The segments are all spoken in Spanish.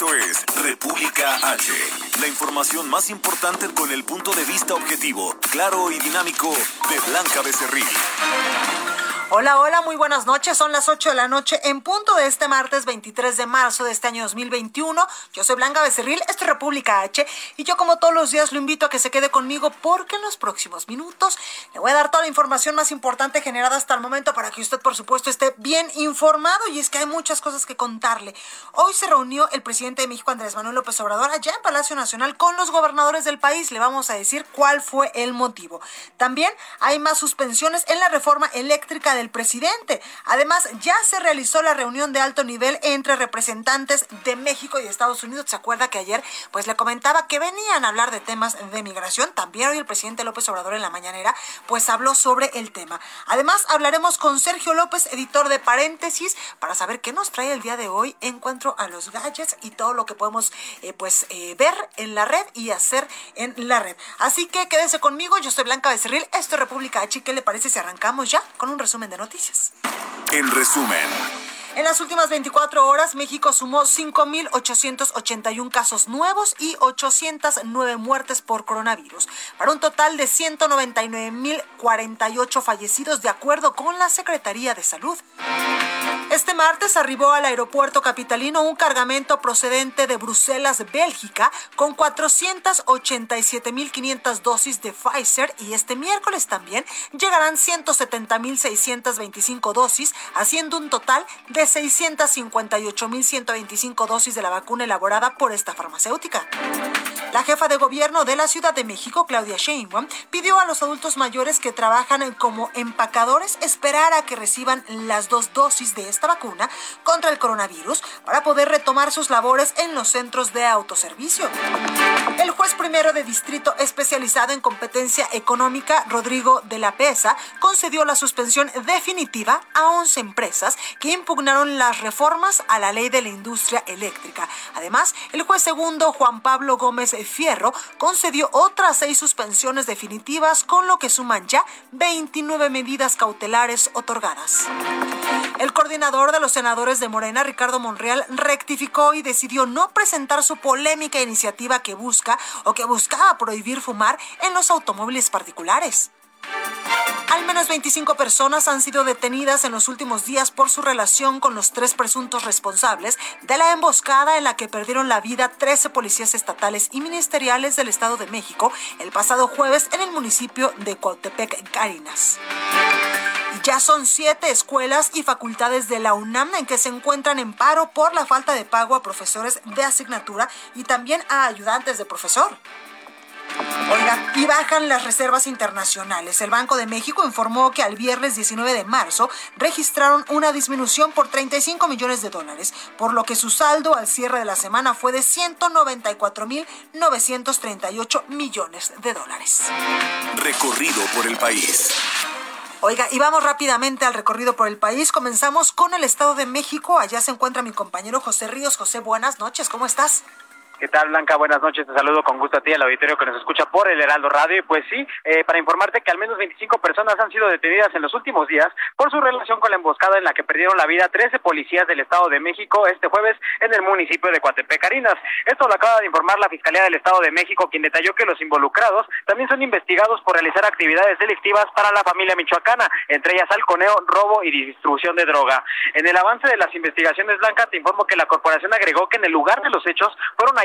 Esto es República H. La información más importante con el punto de vista objetivo, claro y dinámico de Blanca Becerril. Hola, hola, muy buenas noches. Son las 8 de la noche en punto de este martes 23 de marzo de este año 2021. Yo soy Blanca Becerril, esto es República H y yo como todos los días lo invito a que se quede conmigo porque en los próximos minutos le voy a dar toda la información más importante generada hasta el momento para que usted por supuesto esté bien informado y es que hay muchas cosas que contarle. Hoy se reunió el presidente de México Andrés Manuel López Obrador allá en Palacio Nacional con los gobernadores del país. Le vamos a decir cuál fue el motivo. También hay más suspensiones en la reforma eléctrica de el presidente. Además, ya se realizó la reunión de alto nivel entre representantes de México y Estados Unidos. ¿Se acuerda que ayer pues le comentaba que venían a hablar de temas de migración? También hoy el presidente López Obrador en la mañanera pues habló sobre el tema. Además, hablaremos con Sergio López, editor de Paréntesis, para saber qué nos trae el día de hoy en cuanto a los gadgets y todo lo que podemos eh, pues eh, ver en la red y hacer en la red. Así que quédese conmigo, yo soy Blanca Becerril, esto es República H. ¿Qué le parece si arrancamos ya con un resumen de noticias. En resumen. En las últimas 24 horas, México sumó 5.881 casos nuevos y 809 muertes por coronavirus, para un total de 199.048 fallecidos, de acuerdo con la Secretaría de Salud. Este martes arribó al aeropuerto capitalino un cargamento procedente de Bruselas, Bélgica, con 487.500 dosis de Pfizer y este miércoles también llegarán 170.625 dosis, haciendo un total de 658.125 dosis de la vacuna elaborada por esta farmacéutica. La jefa de gobierno de la Ciudad de México, Claudia Sheinbaum, pidió a los adultos mayores que trabajan como empacadores esperar a que reciban las dos dosis de esta vacuna contra el coronavirus para poder retomar sus labores en los centros de autoservicio. El juez primero de distrito especializado en competencia económica, Rodrigo de la Pesa, concedió la suspensión definitiva a 11 empresas que impugnaron las reformas a la ley de la industria eléctrica. Además, el juez segundo, Juan Pablo Gómez Fierro, concedió otras seis suspensiones definitivas, con lo que suman ya 29 medidas cautelares otorgadas. El coordinador de los senadores de Morena, Ricardo Monreal, rectificó y decidió no presentar su polémica iniciativa que busca o que buscaba prohibir fumar en los automóviles particulares. Al menos 25 personas han sido detenidas en los últimos días por su relación con los tres presuntos responsables de la emboscada en la que perdieron la vida 13 policías estatales y ministeriales del Estado de México el pasado jueves en el municipio de Coatepec, Carinas. Ya son siete escuelas y facultades de la UNAM en que se encuentran en paro por la falta de pago a profesores de asignatura y también a ayudantes de profesor. Oiga, y bajan las reservas internacionales. El Banco de México informó que al viernes 19 de marzo registraron una disminución por 35 millones de dólares, por lo que su saldo al cierre de la semana fue de 194.938 millones de dólares. Recorrido por el país. Oiga, y vamos rápidamente al recorrido por el país. Comenzamos con el Estado de México. Allá se encuentra mi compañero José Ríos. José, buenas noches. ¿Cómo estás? ¿Qué tal, Blanca? Buenas noches. Te saludo con gusto a ti, al auditorio que nos escucha por el Heraldo Radio. Y pues sí, eh, para informarte que al menos 25 personas han sido detenidas en los últimos días por su relación con la emboscada en la que perdieron la vida 13 policías del Estado de México este jueves en el municipio de Coatepec, Carinas. Esto lo acaba de informar la Fiscalía del Estado de México, quien detalló que los involucrados también son investigados por realizar actividades delictivas para la familia michoacana, entre ellas halconeo, robo y distribución de droga. En el avance de las investigaciones, Blanca, te informo que la corporación agregó que en el lugar de los hechos fueron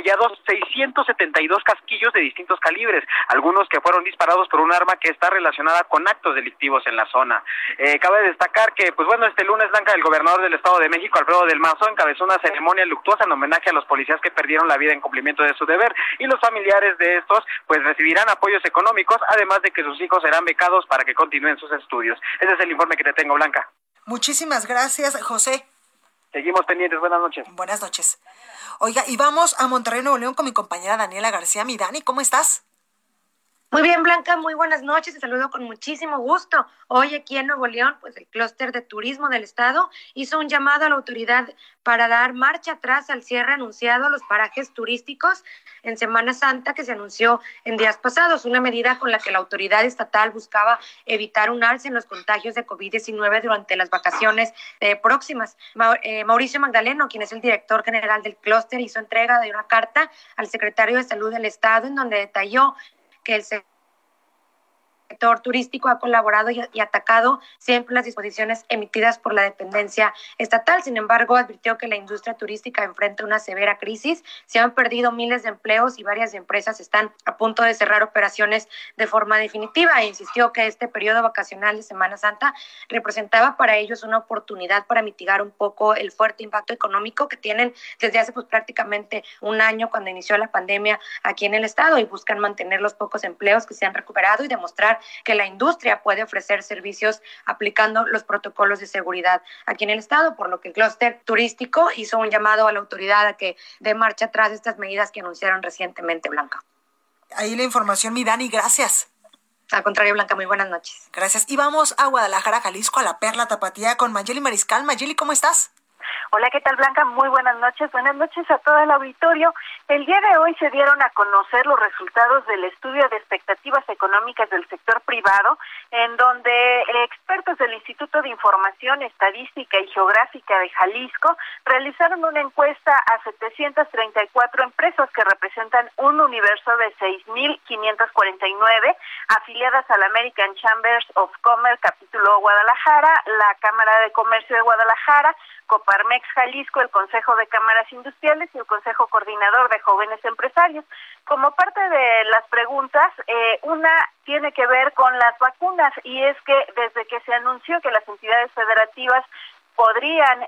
600 172 casquillos de distintos calibres, algunos que fueron disparados por un arma que está relacionada con actos delictivos en la zona. Eh, cabe destacar que, pues bueno, este lunes Blanca, el gobernador del Estado de México, Alfredo del Mazo, encabezó una ceremonia luctuosa en homenaje a los policías que perdieron la vida en cumplimiento de su deber y los familiares de estos, pues recibirán apoyos económicos, además de que sus hijos serán becados para que continúen sus estudios. Ese es el informe que te tengo, Blanca. Muchísimas gracias, José. Seguimos pendientes. Buenas noches. Buenas noches. Oiga, y vamos a Monterrey, Nuevo León con mi compañera Daniela García. Mi Dani, ¿cómo estás? Muy bien, Blanca, muy buenas noches. Te saludo con muchísimo gusto. Hoy aquí en Nuevo León, pues el clúster de turismo del estado hizo un llamado a la autoridad para dar marcha atrás al cierre anunciado a los parajes turísticos en Semana Santa que se anunció en días pasados, una medida con la que la autoridad estatal buscaba evitar un alce en los contagios de COVID-19 durante las vacaciones eh, próximas. Eh, Mauricio Magdaleno, quien es el director general del clúster, hizo entrega de una carta al secretario de Salud del Estado en donde detalló el sector turístico ha colaborado y, atacado siempre las disposiciones emitidas por la dependencia estatal. Sin embargo, advirtió que la industria turística enfrenta una severa crisis. Se han perdido miles de empleos y varias empresas están a punto de cerrar operaciones de forma definitiva. E insistió que este periodo vacacional de Semana Santa representaba para ellos una oportunidad para mitigar un poco el fuerte impacto económico que tienen desde hace pues prácticamente un año cuando inició la pandemia aquí en el estado y buscan mantener los pocos empleos que se han recuperado y demostrar que la industria puede ofrecer servicios aplicando los protocolos de seguridad aquí en el estado, por lo que el clúster turístico hizo un llamado a la autoridad a que dé marcha atrás estas medidas que anunciaron recientemente, Blanca. Ahí la información, mi Dani, gracias. Al contrario, Blanca, muy buenas noches. Gracias. Y vamos a Guadalajara, Jalisco, a la Perla Tapatía con Mayeli Mariscal. Mayeli, ¿cómo estás? Hola, ¿qué tal Blanca? Muy buenas noches. Buenas noches a todo el auditorio. El día de hoy se dieron a conocer los resultados del estudio de expectativas económicas del sector privado, en donde expertos del Instituto de Información Estadística y Geográfica de Jalisco realizaron una encuesta a 734 empresas que representan un universo de 6.549 afiliadas al American Chambers of Commerce, capítulo Guadalajara, la Cámara de Comercio de Guadalajara, Coparmex Jalisco, el Consejo de Cámaras Industriales y el Consejo Coordinador de Jóvenes Empresarios. Como parte de las preguntas, eh, una tiene que ver con las vacunas y es que desde que se anunció que las entidades federativas podrían eh,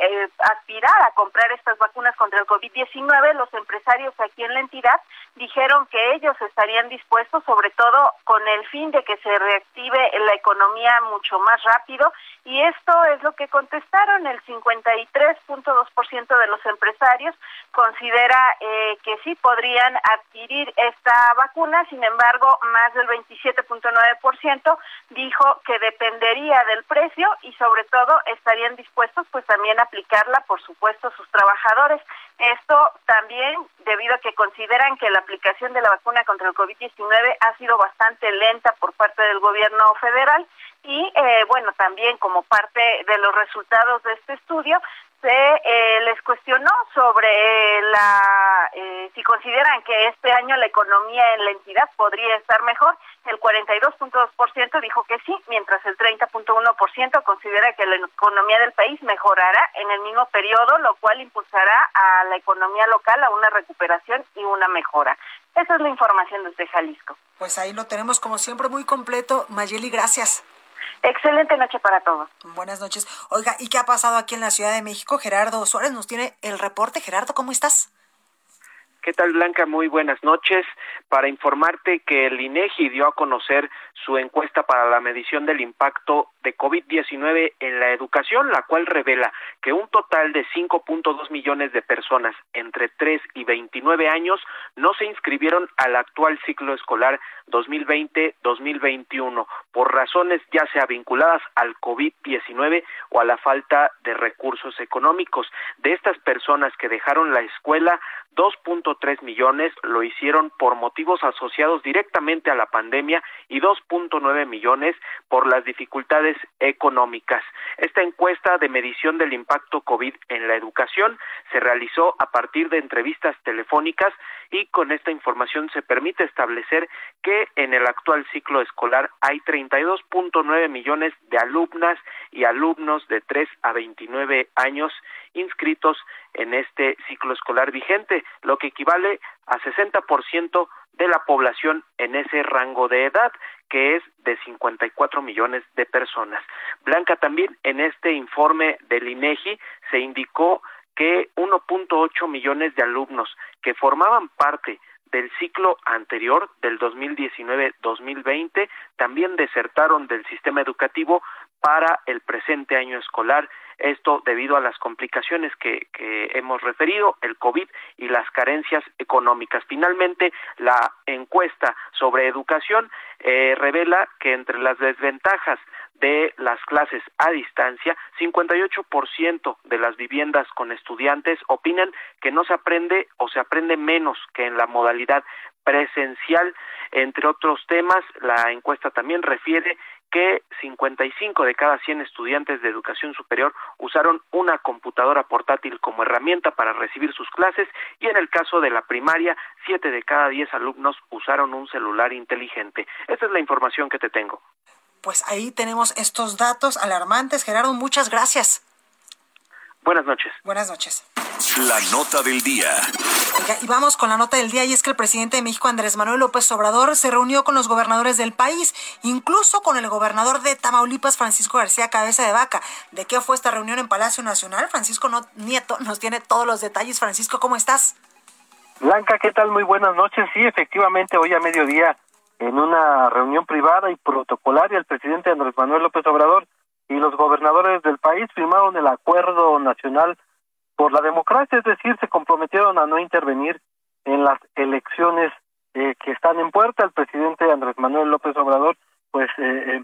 eh, aspirar a comprar estas vacunas contra el COVID-19, los empresarios aquí en la entidad dijeron que ellos estarían dispuestos, sobre todo con el fin de que se reactive la economía mucho más rápido. Y esto es lo que contestaron. El 53.2% de los empresarios considera eh, que sí podrían adquirir esta vacuna. Sin embargo, más del 27.9% dijo que dependería del precio y sobre todo estarían dispuestos pues también a aplicarla, por supuesto, sus trabajadores. Esto también debido a que consideran que la aplicación de la vacuna contra el COVID-19 ha sido bastante lenta por parte del gobierno federal y eh, bueno, también como parte de los resultados de este estudio, se eh, les cuestionó sobre la eh, si consideran que este año la economía en la entidad podría estar mejor. El 42.2% dijo que sí, mientras el 30.1% considera que la economía del país mejorará en el mismo periodo, lo cual impulsará a la economía local a una recuperación y una mejora. Esa es la información desde Jalisco. Pues ahí lo tenemos como siempre muy completo. Mayeli, gracias. Excelente noche para todos. Buenas noches. Oiga, ¿y qué ha pasado aquí en la Ciudad de México? Gerardo Suárez nos tiene el reporte. Gerardo, ¿cómo estás? ¿Qué tal, Blanca? Muy buenas noches. Para informarte que el INEGI dio a conocer su encuesta para la medición del impacto de COVID-19 en la educación, la cual revela que un total de 5.2 millones de personas entre 3 y 29 años no se inscribieron al actual ciclo escolar 2020-2021 por razones ya sea vinculadas al COVID-19 o a la falta de recursos económicos. De estas personas que dejaron la escuela, 2.3 millones lo hicieron por motivos asociados directamente a la pandemia y 2.9 millones por las dificultades económicas. Esta encuesta de medición del impacto COVID en la educación se realizó a partir de entrevistas telefónicas y con esta información se permite establecer que en el actual ciclo escolar hay 32.9 millones de alumnas y alumnos de 3 a 29 años inscritos en este ciclo escolar vigente, lo que equivale a 60% de la población en ese rango de edad, que es de 54 millones de personas. Blanca, también en este informe del INEGI se indicó que 1.8 millones de alumnos que formaban parte del ciclo anterior del 2019-2020 también desertaron del sistema educativo para el presente año escolar Esto debido a las complicaciones que, hemos referido, el COVID y las carencias económicas. Finalmente, la encuesta sobre educación eh, revela que entre las desventajas de las clases a distancia, 58% de las viviendas con estudiantes opinan que no se aprende o se aprende menos que en la modalidad presencial. Entre otros temas, la encuesta también refiere que 55 de cada 100 estudiantes de educación superior usaron una computadora portátil como herramienta para recibir sus clases y en el caso de la primaria, 7 de cada 10 alumnos usaron un celular inteligente. Esta es la información que te tengo. Pues ahí tenemos estos datos alarmantes. Gerardo, muchas gracias. Buenas noches. Buenas noches. La nota del día. y vamos con la nota del día y es que el presidente de México, Andrés Manuel López Obrador, se reunió con los gobernadores del país, incluso con el gobernador de Tamaulipas, Francisco García Cabeza de Vaca. ¿De qué fue esta reunión en Palacio Nacional? Francisco Nieto nos tiene todos los detalles. Francisco, ¿cómo estás? Blanca, ¿qué tal? Muy buenas noches. Sí, efectivamente, hoy a mediodía en una reunión privada y protocolaria, el presidente Andrés Manuel López Obrador y los gobernadores del país firmaron el Acuerdo Nacional por la Democracia, es decir, se comprometieron a no intervenir en las elecciones eh, que están en puerta. El presidente Andrés Manuel López Obrador, pues eh, eh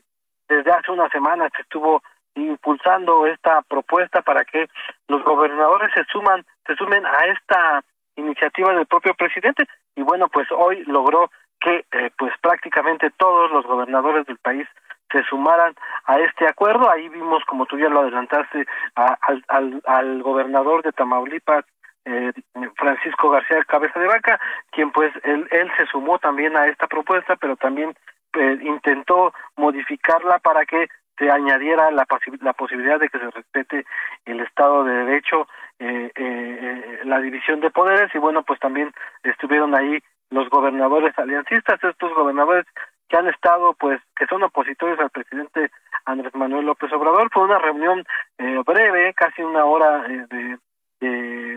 desde hace una semana se estuvo impulsando esta propuesta para que los gobernadores se suman, se sumen a esta iniciativa del propio presidente y bueno, pues hoy logró que eh, pues prácticamente todos los gobernadores del país se sumaran a este acuerdo. Ahí vimos, como tú ya lo adelantaste, al, al, al, gobernador de Tamaulipas, eh, Francisco García Cabeza de Vaca, quien pues él, él se sumó también a esta propuesta, pero también eh, intentó modificarla para que se añadiera la, la posibilidad de que se respete el Estado de Derecho, eh, eh, la división de poderes y bueno, pues también estuvieron ahí los gobernadores aliancistas, estos gobernadores que han estado, pues, que son opositores al presidente Andrés Manuel López Obrador. Fue una reunión eh, breve, casi una hora eh, de,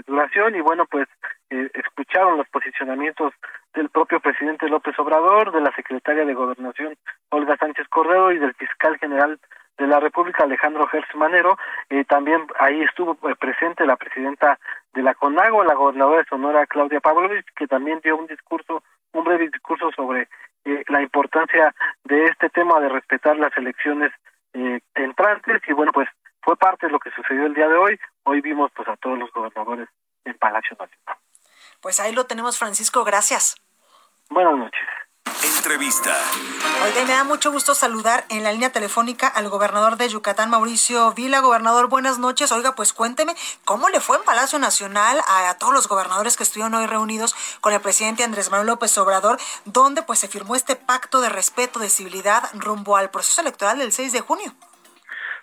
duración, y bueno, pues, eh, escucharon los posicionamientos del propio presidente López Obrador, de la secretaria de Gobernación Olga Sánchez Cordero y del fiscal general de la República, Alejandro Gertz Manero. Eh, también ahí estuvo presente la presidenta de la CONAGO, la gobernadora de Sonora, Claudia Pavlovich, que también dio un discurso, un breve discurso sobre eh, la importancia de este tema de respetar las elecciones eh, entrantes y bueno, pues fue parte de lo que sucedió el día de hoy. Hoy vimos pues a todos los gobernadores en Palacio Nacional. Pues ahí lo tenemos, Francisco, gracias. Buenas noches. Entrevista. Oiga, me da mucho gusto saludar en la línea telefónica al gobernador de Yucatán, Mauricio Vila. Gobernador, buenas noches. Oiga, pues cuénteme cómo le fue en Palacio Nacional a, todos los gobernadores que estuvieron hoy reunidos con el presidente Andrés Manuel López Obrador, donde pues se firmó este pacto de respeto, de civilidad rumbo al proceso electoral del 6 de junio.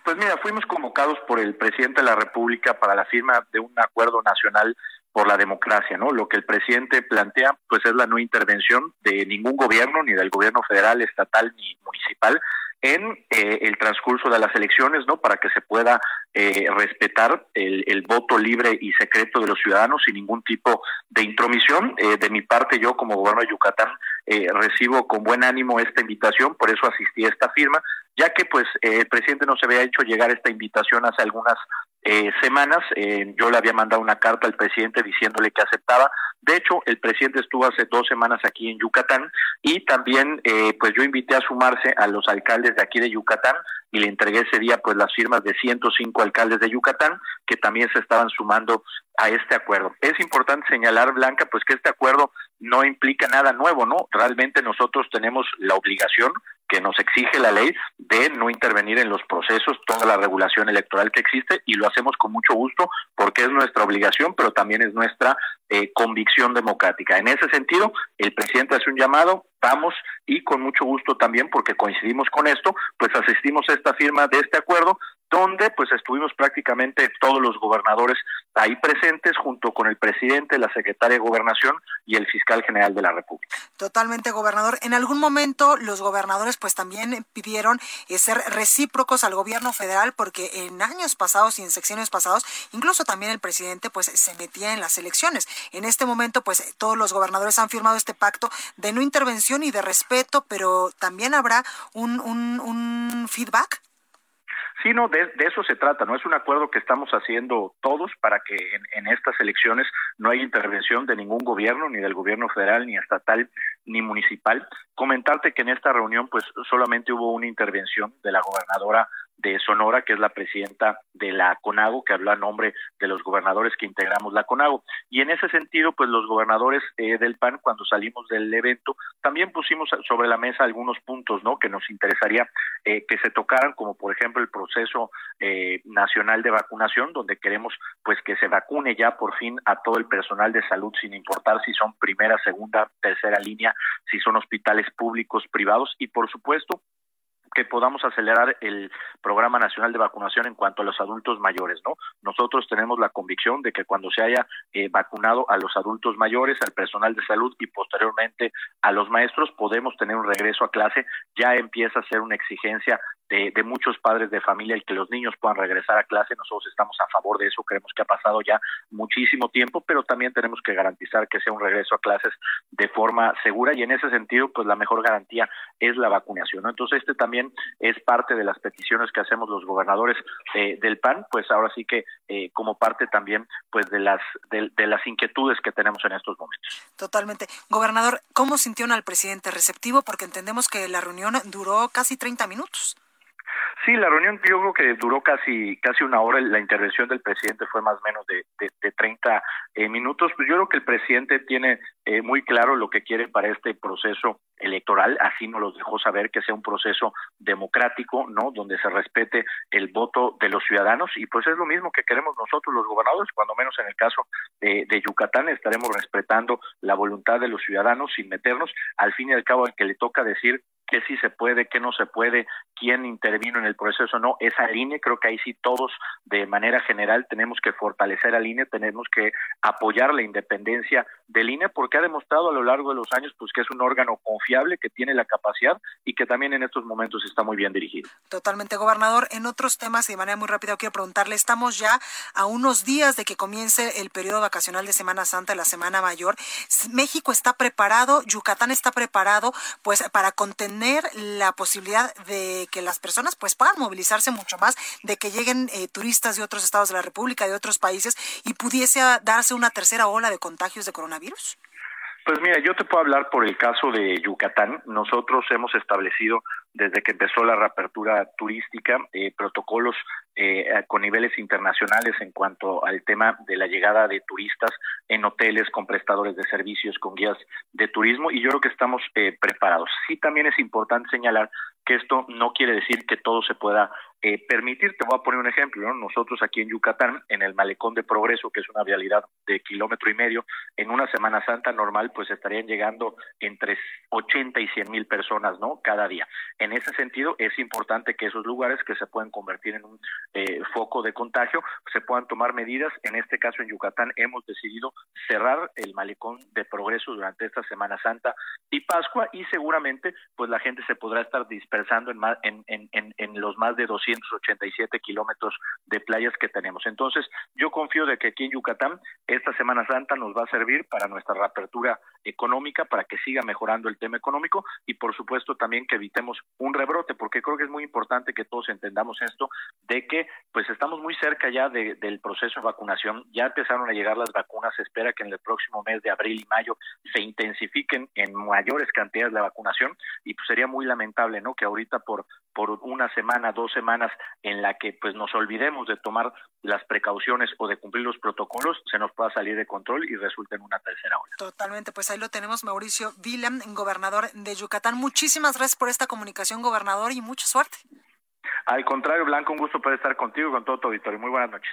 Pues mira, fuimos convocados por el presidente de la República para la firma de un acuerdo nacional por la democracia, ¿no? Lo que el presidente plantea, pues es la no intervención de ningún gobierno, ni del gobierno federal, estatal ni municipal, en eh, el transcurso de las elecciones, ¿no? Para que se pueda eh, respetar el, voto libre y secreto de los ciudadanos sin ningún tipo de intromisión. Eh, de mi parte, yo como gobernador de Yucatán eh, recibo con buen ánimo esta invitación, por eso asistí a esta firma, ya que pues el presidente nos había hecho llegar esta invitación hace algunas eh, semanas. Eh, yo le había mandado una carta al presidente diciéndole que aceptaba. De hecho, el presidente estuvo hace dos semanas aquí en Yucatán y también eh, pues yo invité a sumarse a los alcaldes de aquí de Yucatán y le entregué ese día pues las firmas de 105 alcaldes de Yucatán que también se estaban sumando a este acuerdo. Es importante señalar, Blanca, pues que este acuerdo no implica nada nuevo, ¿no? Realmente nosotros tenemos la obligación que nos exige la ley de no intervenir en los procesos, toda la regulación electoral que existe y lo hacemos con mucho gusto porque es nuestra obligación, pero también es nuestra eh, convicción democrática. En ese sentido, el presidente hace un llamado, y con mucho gusto también porque coincidimos con esto, pues asistimos a esta firma de este acuerdo donde pues estuvimos prácticamente todos los gobernadores ahí presentes junto con el presidente, la secretaria de Gobernación y el fiscal general de la República. Totalmente, gobernador. En algún momento los gobernadores pues también pidieron eh, ser recíprocos al gobierno federal porque en años pasados y en secciones pasados, incluso también el presidente pues se metía en las elecciones. En este momento pues todos los gobernadores han firmado este pacto de no intervención y de respeto, pero también habrá un, feedback Sí, no, de, eso se trata, ¿no? Es un acuerdo que estamos haciendo todos para que en, estas elecciones no haya intervención de ningún gobierno, ni del gobierno federal, ni estatal, ni municipal. Comentarte que en esta reunión, pues solamente hubo una intervención de la gobernadora de Sonora, que es la presidenta de la CONAGO, que habló a nombre de los gobernadores que integramos la CONAGO. Y en ese sentido, pues los gobernadores eh, del PAN, cuando salimos del evento, también pusimos sobre la mesa algunos puntos, ¿no? Que nos interesaría eh, que se tocaran, como por ejemplo el proceso eh, nacional de vacunación, donde queremos, pues, que se vacune ya por fin a todo el personal de salud, sin importar si son primera, segunda, tercera línea, si son hospitales públicos, privados, y por supuesto que podamos acelerar el programa nacional de vacunación en cuanto a los adultos mayores, ¿no? Nosotros tenemos la convicción de que cuando se haya eh, vacunado a los adultos mayores, al personal de salud y posteriormente a los maestros, podemos tener un regreso a clase. Ya empieza a ser una exigencia de, muchos padres de familia el que los niños puedan regresar a clase. Nosotros estamos a favor de eso, creemos que ha pasado ya muchísimo tiempo, pero también tenemos que garantizar que sea un regreso a clases de forma segura y en ese sentido, pues la mejor garantía es la vacunación. Entonces, este también es parte de las peticiones que hacemos los gobernadores eh, del PAN, pues ahora sí que eh, como parte también pues de las de, de, las inquietudes que tenemos en estos momentos. Totalmente. Gobernador, ¿cómo sintieron al presidente receptivo? Porque entendemos que la reunión duró casi 30 minutos. Sí, la reunión yo creo que duró casi casi una hora. La intervención del presidente fue más o menos de, de, de 30 eh, minutos. Pues yo creo que el presidente tiene eh, muy claro lo que quiere para este proceso electoral. Así nos lo dejó saber que sea un proceso democrático, ¿no? Donde se respete el voto de los ciudadanos. Y pues es lo mismo que queremos nosotros los gobernadores, cuando menos en el caso de, de Yucatán estaremos respetando la voluntad de los ciudadanos sin meternos. Al fin y al cabo, al que le toca decir qué sí se puede, qué no se puede, quién intervino en el proceso, no, esa línea, creo que ahí sí todos de manera general tenemos que fortalecer al INE, tenemos que apoyar la independencia del INE porque ha demostrado a lo largo de los años pues que es un órgano confiable, que tiene la capacidad y que también en estos momentos está muy bien dirigido. Totalmente, gobernador. En otros temas de manera muy rápida quiero preguntarle, estamos ya a unos días de que comience el periodo vacacional de Semana Santa, la Semana Mayor. México está preparado, Yucatán está preparado pues para contener la posibilidad de que las personas pues puedan movilizarse mucho más, de que lleguen eh, turistas de otros estados de la República, de otros países y pudiese darse una tercera ola de contagios de coronavirus? Pues mira, yo te puedo hablar por el caso de Yucatán. Nosotros hemos establecido desde que empezó la reapertura turística eh, protocolos eh, con niveles internacionales en cuanto al tema de la llegada de turistas en hoteles, con prestadores de servicios, con guías de turismo y yo creo que estamos eh, preparados. Sí, también es importante señalar que esto no quiere decir que todo se pueda eh, permitir, te voy a poner un ejemplo, ¿no? nosotros aquí en Yucatán, en el Malecón de Progreso, que es una vialidad de kilómetro y medio, en una Semana Santa normal, pues estarían llegando entre 80 y 100 mil personas, ¿no? Cada día. En ese sentido, es importante que esos lugares que se pueden convertir en un eh, foco de contagio, se puedan tomar medidas. En este caso, en Yucatán, hemos decidido cerrar el Malecón de Progreso durante esta Semana Santa y Pascua y seguramente, pues la gente se podrá estar dispersando en, en los más de 200 287 kilómetros de playas que tenemos. Entonces, yo confío de que aquí en Yucatán esta Semana Santa nos va a servir para nuestra reapertura económica, para que siga mejorando el tema económico y, por supuesto, también que evitemos un rebrote, porque creo que es muy importante que todos entendamos esto, de que pues estamos muy cerca ya de, del proceso de vacunación, ya empezaron a llegar las vacunas, se espera que en el próximo mes de abril y mayo se intensifiquen en mayores cantidades la vacunación y pues sería muy lamentable, ¿no? Que ahorita por por una semana, dos semanas en la que pues nos olvidemos de tomar las precauciones o de cumplir los protocolos, se nos pueda salir de control y resulte en una tercera ola. Totalmente, pues ahí lo tenemos, Mauricio Vila, gobernador de Yucatán. Muchísimas gracias por esta comunicación, gobernador, y mucha suerte. Al contrario, Blanco, un gusto poder estar contigo y con todo tu auditorio. Muy buenas noches.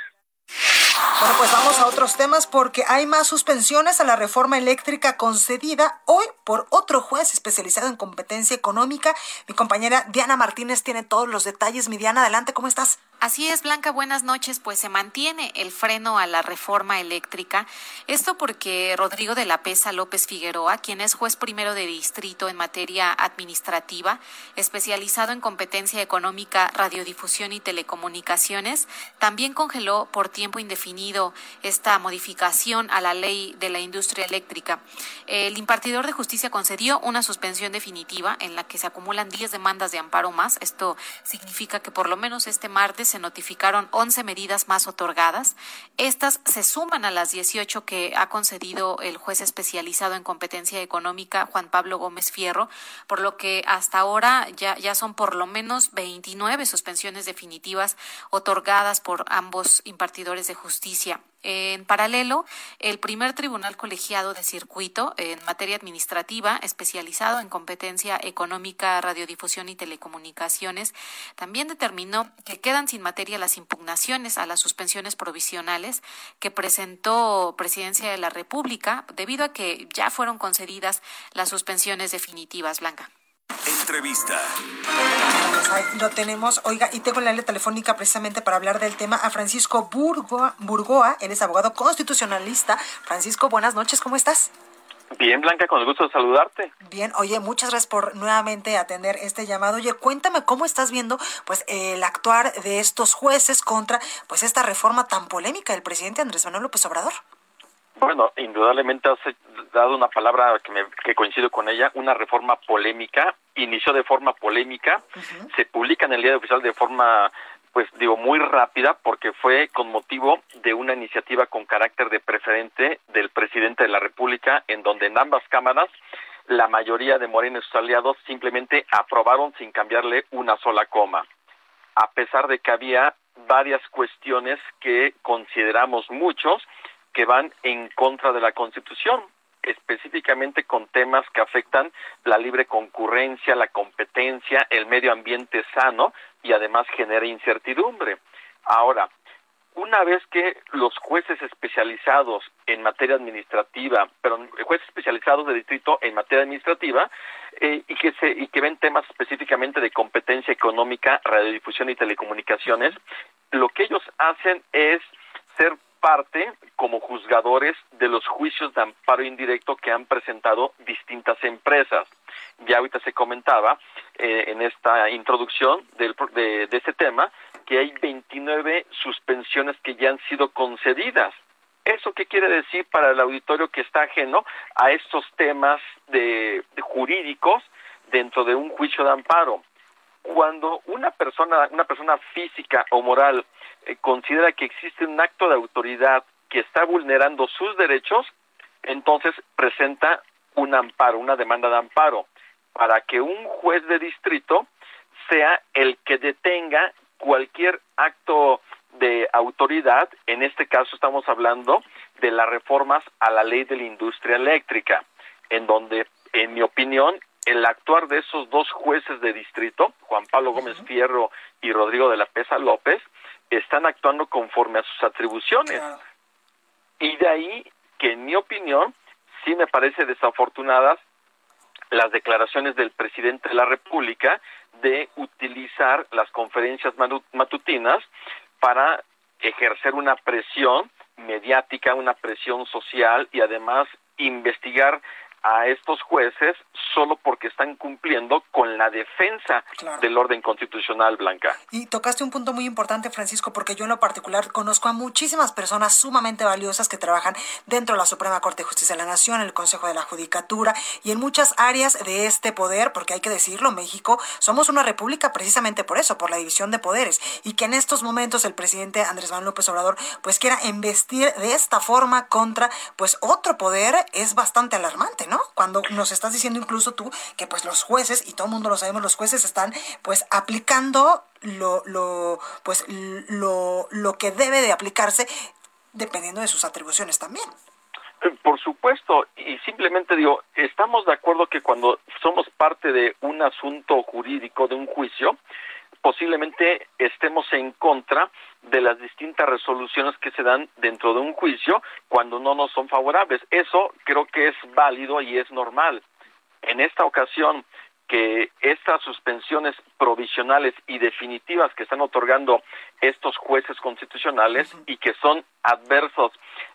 Bueno, pues vamos a otros temas porque hay más suspensiones a la reforma eléctrica concedida hoy por otro juez especializado en competencia económica. Mi compañera Diana Martínez tiene todos los detalles. Mi Diana, adelante, ¿cómo estás? Así es, Blanca, buenas noches. Pues se mantiene el freno a la reforma eléctrica. Esto porque Rodrigo de la Pesa López Figueroa, quien es juez primero de distrito en materia administrativa, especializado en competencia económica, radiodifusión y telecomunicaciones, también congeló por tiempo indefinido esta modificación a la ley de la industria eléctrica. El impartidor de justicia concedió una suspensión definitiva en la que se acumulan 10 demandas de amparo más. Esto significa que por lo menos este martes se notificaron 11 medidas más otorgadas. Estas se suman a las 18 que ha concedido el juez especializado en competencia económica Juan Pablo Gómez Fierro, por lo que hasta ahora ya, ya son por lo menos 29 suspensiones definitivas otorgadas por ambos impartidores de justicia. En paralelo, el primer tribunal colegiado de circuito en materia administrativa, especializado en competencia económica, radiodifusión y telecomunicaciones, también determinó que quedan sin materia las impugnaciones a las suspensiones provisionales que presentó Presidencia de la República, debido a que ya fueron concedidas las suspensiones definitivas, Blanca. Entrevista. lo tenemos, oiga, y tengo la línea telefónica precisamente para hablar del tema a Francisco Burgoa, Burgoa, él es abogado constitucionalista. Francisco, buenas noches, ¿cómo estás? Bien, Blanca, con el gusto de saludarte. Bien, oye, muchas gracias por nuevamente atender este llamado. Oye, cuéntame cómo estás viendo pues el actuar de estos jueces contra pues esta reforma tan polémica del presidente Andrés Manuel López Obrador. Bueno, indudablemente has dado una palabra que, me, que coincido con ella, una reforma polémica, inició de forma polémica, se publica en el día oficial de forma, pues digo, muy rápida, porque fue con motivo de una iniciativa con carácter de preferente del presidente de la República, en donde en ambas cámaras la mayoría de Morena y sus aliados simplemente aprobaron sin cambiarle una sola coma, a pesar de que había varias cuestiones que consideramos muchos, que van en contra de la Constitución, específicamente con temas que afectan la libre concurrencia, la competencia, el medio ambiente sano y además genera incertidumbre. Ahora, una vez que los jueces especializados en materia administrativa, pero jueces especializados de distrito en materia administrativa eh, y que se y que ven temas específicamente de competencia económica, radiodifusión y telecomunicaciones, lo que ellos hacen es ser parte como juzgadores de los juicios de amparo indirecto que han presentado distintas empresas. Ya ahorita se comentaba eh, en esta introducción del, de, de este tema que hay 29 suspensiones que ya han sido concedidas. ¿Eso qué quiere decir para el auditorio que está ajeno a estos temas de, de jurídicos dentro de un juicio de amparo? Cuando una persona, una persona física o moral eh, considera que existe un acto de autoridad que está vulnerando sus derechos, entonces presenta un amparo, una demanda de amparo, para que un juez de distrito sea el que detenga cualquier acto de autoridad, en este caso estamos hablando de las reformas a la ley de la industria eléctrica, en donde, en mi opinión, el actuar de esos dos jueces de distrito, Juan Pablo Gómez Fierro y Rodrigo de la Pesa López, están actuando conforme a sus atribuciones. Y de ahí que, en mi opinión, sí me parece desafortunadas las declaraciones del presidente de la República de utilizar las conferencias matutinas para ejercer una presión mediática, una presión social y además investigar a estos jueces solo porque están cumpliendo con la defensa del orden constitucional, Blanca. Y tocaste un punto muy importante, Francisco, porque yo en lo particular conozco a muchísimas personas sumamente valiosas que trabajan dentro de la Suprema Corte de Justicia de la Nación, en el Consejo de la Judicatura y en muchas áreas de este poder, porque hay que decirlo, México somos una república precisamente por eso, por la división de poderes, y que en estos momentos el presidente Andrés Manuel López Obrador pues quiera investir de esta forma contra pues otro poder es bastante alarmante, ¿no? Cuando nos estás diciendo incluso tú que pues los jueces, y todo el mundo lo sabemos, los jueces están pues aplicando lo, lo, pues, lo, lo que debe de aplicarse dependiendo de sus atribuciones también. Eh, por supuesto, y simplemente digo, estamos de acuerdo que cuando somos parte de un asunto jurídico, de un juicio, posiblemente estemos en contra de las distintas resoluciones que se dan dentro de un juicio cuando no nos son favorables. Eso creo que es válido y es normal. En esta ocasión, que estas suspensiones provisionales y definitivas que están otorgando estos jueces constitucionales y que son adversos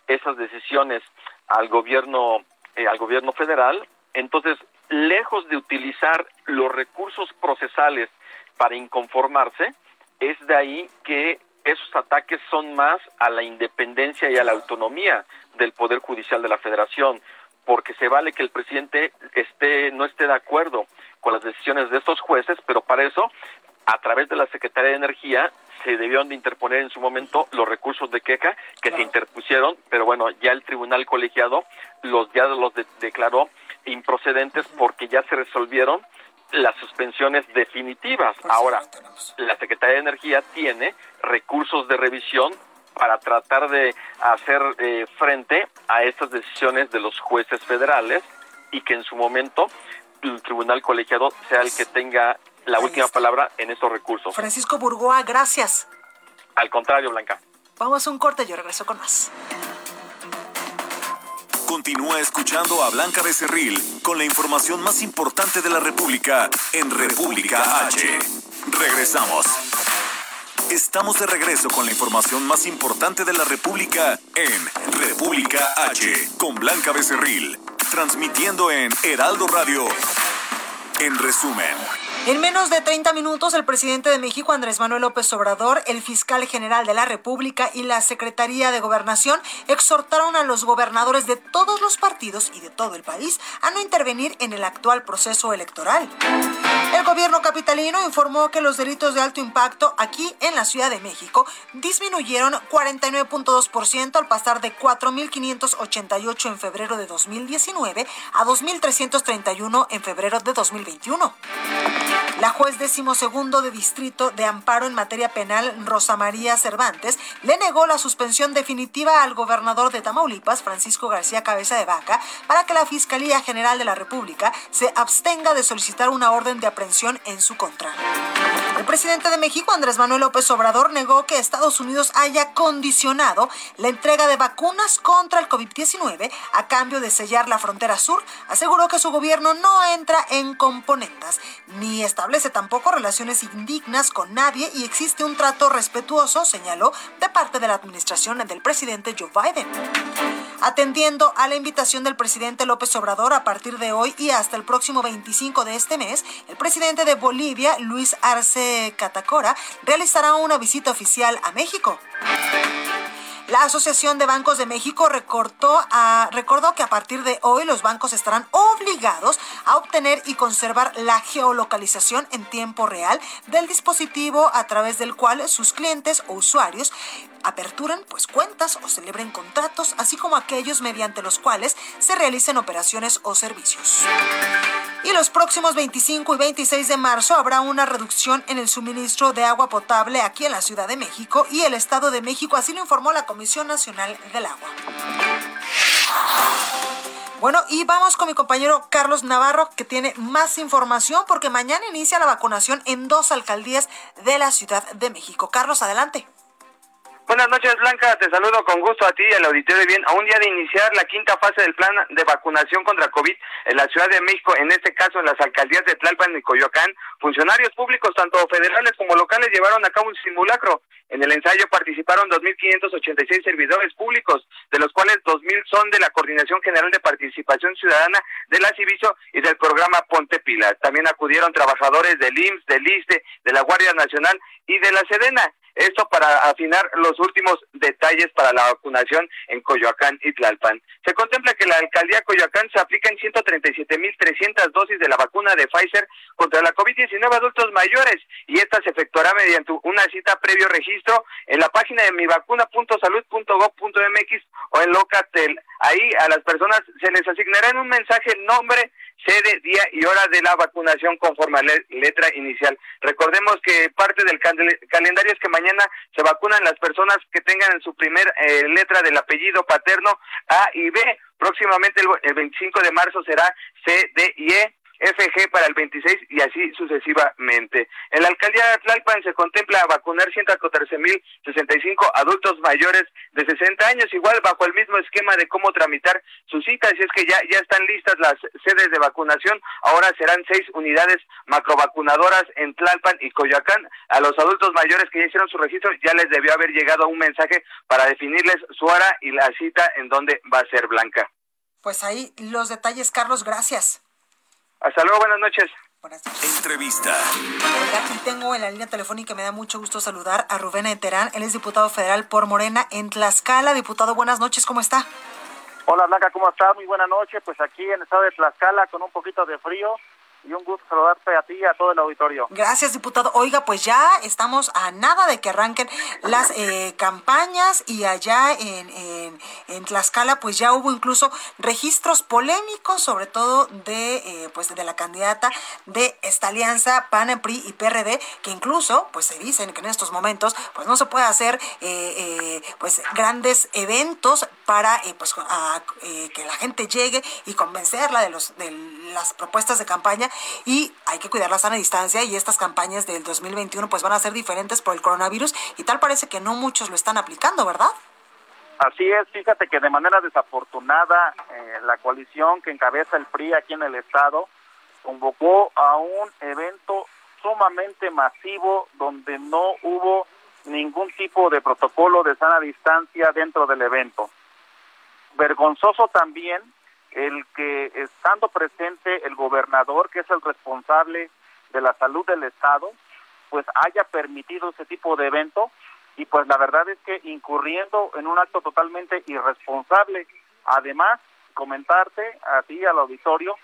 esas decisiones al gobierno eh, al gobierno federal entonces lejos de utilizar los recursos procesales para inconformarse es de ahí que esos ataques son más a la independencia y a la autonomía del poder judicial de la Federación porque se vale que el presidente esté no esté de acuerdo con las decisiones de estos jueces, pero para eso a través de la Secretaría de Energía se debieron de interponer en su momento los recursos de queja que se interpusieron, pero bueno, ya el tribunal colegiado los ya los declaró improcedentes porque ya se resolvieron las suspensiones definitivas. Ahora, la Secretaría de Energía tiene recursos de revisión para tratar de hacer eh, frente a estas decisiones de los jueces federales y que en su momento el tribunal colegiado sea el que tenga la última palabra en estos recursos. Francisco Burgoa, gracias. Al contrario, Blanca. Vamos a un corte, yo regreso con más. Continúa escuchando a Blanca Becerril con la información más importante de la República en República H. Regresamos. Estamos de regreso con la información más importante de la República en República H con Blanca Becerril, transmitiendo en Heraldo Radio. En resumen. En menos de 30 minutos, el presidente de México, Andrés Manuel López Obrador, el fiscal general de la República y la Secretaría de Gobernación exhortaron a los gobernadores de todos los partidos y de todo el país a no intervenir en el actual proceso electoral. El gobierno capitalino informó que los delitos de alto impacto aquí en la Ciudad de México disminuyeron 49.2% al pasar de 4.588 en febrero de 2019 a 2.331 en febrero de 2021. La juez decimosegundo de distrito de amparo en materia penal, Rosa María Cervantes, le negó la suspensión definitiva al gobernador de Tamaulipas, Francisco García Cabeza de Vaca, para que la Fiscalía General de la República se abstenga de solicitar una orden de en su contra. El presidente de México, Andrés Manuel López Obrador, negó que Estados Unidos haya condicionado la entrega de vacunas contra el COVID-19 a cambio de sellar la frontera sur. Aseguró que su gobierno no entra en componendas ni establece tampoco relaciones indignas con nadie y existe un trato respetuoso, señaló, de parte de la administración del presidente Joe Biden. Atendiendo a la invitación del presidente López Obrador a partir de hoy y hasta el próximo 25 de este mes, el presidente de Bolivia, Luis Arce Catacora, realizará una visita oficial a México. La Asociación de Bancos de México recordó, a, recordó que a partir de hoy los bancos estarán obligados a obtener y conservar la geolocalización en tiempo real del dispositivo a través del cual sus clientes o usuarios aperturen pues cuentas o celebren contratos, así como aquellos mediante los cuales se realicen operaciones o servicios. Y los próximos 25 y 26 de marzo habrá una reducción en el suministro de agua potable aquí en la Ciudad de México y el Estado de México, así lo informó la Comisión Nacional del Agua. Bueno, y vamos con mi compañero Carlos Navarro, que tiene más información, porque mañana inicia la vacunación en dos alcaldías de la Ciudad de México. Carlos, adelante. Buenas noches, Blanca. Te saludo con gusto a ti y al auditorio de bien. A un día de iniciar la quinta fase del plan de vacunación contra COVID en la Ciudad de México, en este caso en las alcaldías de Tlalpan y Coyoacán, funcionarios públicos, tanto federales como locales, llevaron a cabo un simulacro. En el ensayo participaron 2.586 servidores públicos, de los cuales 2.000 son de la Coordinación General de Participación Ciudadana de la Civiso y del programa Ponte Pilas. También acudieron trabajadores del IMSS, del ISTE, de la Guardia Nacional y de la Sedena. Esto para afinar los últimos detalles para la vacunación en Coyoacán y Tlalpan. Se contempla que la alcaldía Coyoacán se aplica en 137.300 dosis de la vacuna de Pfizer contra la COVID-19 adultos mayores y esta se efectuará mediante una cita previo registro en la página de mivacuna.salud.gov.mx o en Locatel. Ahí a las personas se les asignará en un mensaje nombre, sede, día y hora de la vacunación conforme a la letra inicial. Recordemos que parte del calendario es que mañana se vacunan las personas que tengan en su primer eh, letra del apellido paterno A y B. Próximamente el, 25 de marzo será C, D y E FG para el 26 y así sucesivamente. En la alcaldía de Tlalpan se contempla vacunar 114.065 adultos mayores de 60 años, igual bajo el mismo esquema de cómo tramitar sus citas, y es que ya, ya están listas las sedes de vacunación, ahora serán seis unidades macrovacunadoras en Tlalpan y Coyoacán. A los adultos mayores que ya hicieron su registro ya les debió haber llegado un mensaje para definirles su hora y la cita en donde va a ser blanca. Pues ahí los detalles, Carlos, gracias. Hasta luego, buenas noches. Buenas noches. Entrevista. aquí tengo en la línea telefónica, me da mucho gusto saludar a Rubén Eterán, él es diputado federal por Morena en Tlaxcala. Diputado, buenas noches, ¿cómo está? Hola Blanca, ¿cómo estás? Muy buena noche. Pues aquí en el estado de Tlaxcala con un poquito de frío y un gusto saludarte a ti y a todo el auditorio. Gracias, diputado. Oiga, pues ya estamos a nada de que arranquen las eh, campañas y allá en, en, en, Tlaxcala, pues ya hubo incluso registros polémicos, sobre todo de, eh, pues de la candidata de esta alianza PAN, PRI y PRD, que incluso, pues se dicen que en estos momentos, pues no se puede hacer, eh, pues grandes eventos para, pues a, que la gente llegue y convencerla de los de las propuestas de campaña y hay que cuidar la sana distancia y estas campañas del 2021 pues van a ser diferentes por el coronavirus y tal parece que no muchos lo están aplicando, ¿verdad? Así es, fíjate que de manera desafortunada eh, la coalición que encabeza el PRI aquí en el estado convocó a un evento sumamente masivo donde no hubo ningún tipo de protocolo de sana distancia dentro del evento. Vergonzoso también el que estando presente el gobernador, que es el responsable de la salud del Estado, pues haya permitido ese tipo de evento y pues la verdad es que incurriendo en un acto totalmente irresponsable. Además, comentarte a ti, al auditorio,